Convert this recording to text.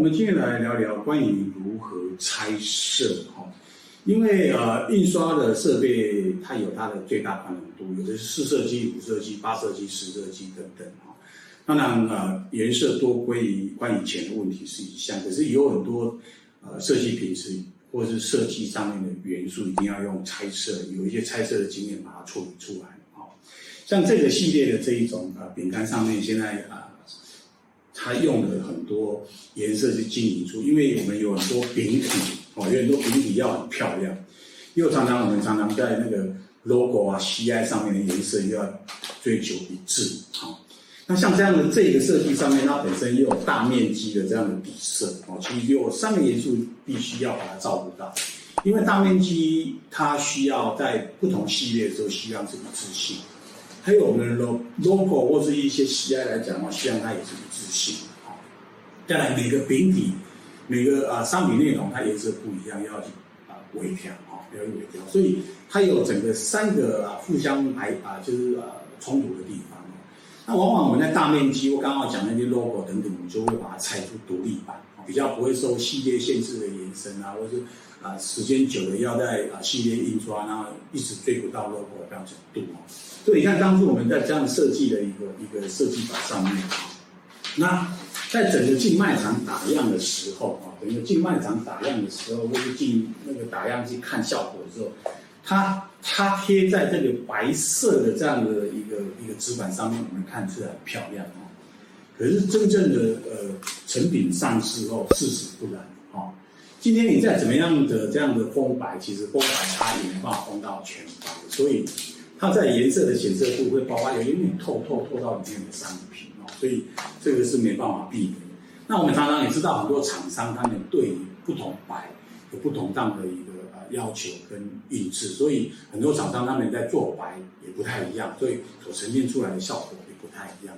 我们今天来聊聊关于如何拆色哈，因为呃，印刷的设备它有它的最大宽容度，有的是四色机、五色机、八色机、十色机等等哈。当然呃，颜色多归于关于钱的问题是一项，可是有很多呃设计品是或者是设计上面的元素一定要用拆色，有一些拆色的经验把它处理出来哈。像这个系列的这一种呃饼干上面现在啊。呃它用了很多颜色去经营出，因为我们有很多饼体哦，有很多饼体要很漂亮，又常常我们常常在那个 logo 啊、CI 上面的颜色又要追求一致，好，那像这样的这个设计上面，它本身又有大面积的这样的底色哦，其实有三个元素必须要把它照顾到，因为大面积它需要在不同系列的时候需要是一致性。还有我们的 logo 或是一些 CI 来讲的话，希望它也是一致性。好，当然每个饼体、每个啊商品内容它颜色不一样，要去啊微调啊，要微调。所以它有整个三个啊互相来啊就是啊冲突的地方。那往往我们在大面积，我刚刚讲那些 logo 等等，我们就会把它拆出独立版，比较不会受系列限制的延伸啊，或者是啊时间久了要在啊系列印刷，然后一直追不到 logo 的标准度哦。所以你看，当初我们在这样设计的一个一个设计法上面，那在整个进卖场打样的时候啊，整个进卖场打样的时候，或是进那个打样机看效果的时候，它它贴在这个白色的这样的一个一个纸板上面，我们看出来很漂亮啊。可是真正的呃成品上市后，事实不然啊。今天你再怎么样的这样的封白，其实封白它也没办法封到全白，所以。它在颜色的显色度会包括有一点透透透到里面的商品哦，所以这个是没办法避免。那我们常常也知道，很多厂商他们对于不同白有不同样的一个呃要求跟印制，所以很多厂商他们在做白也不太一样，所以所呈现出来的效果也不太一样。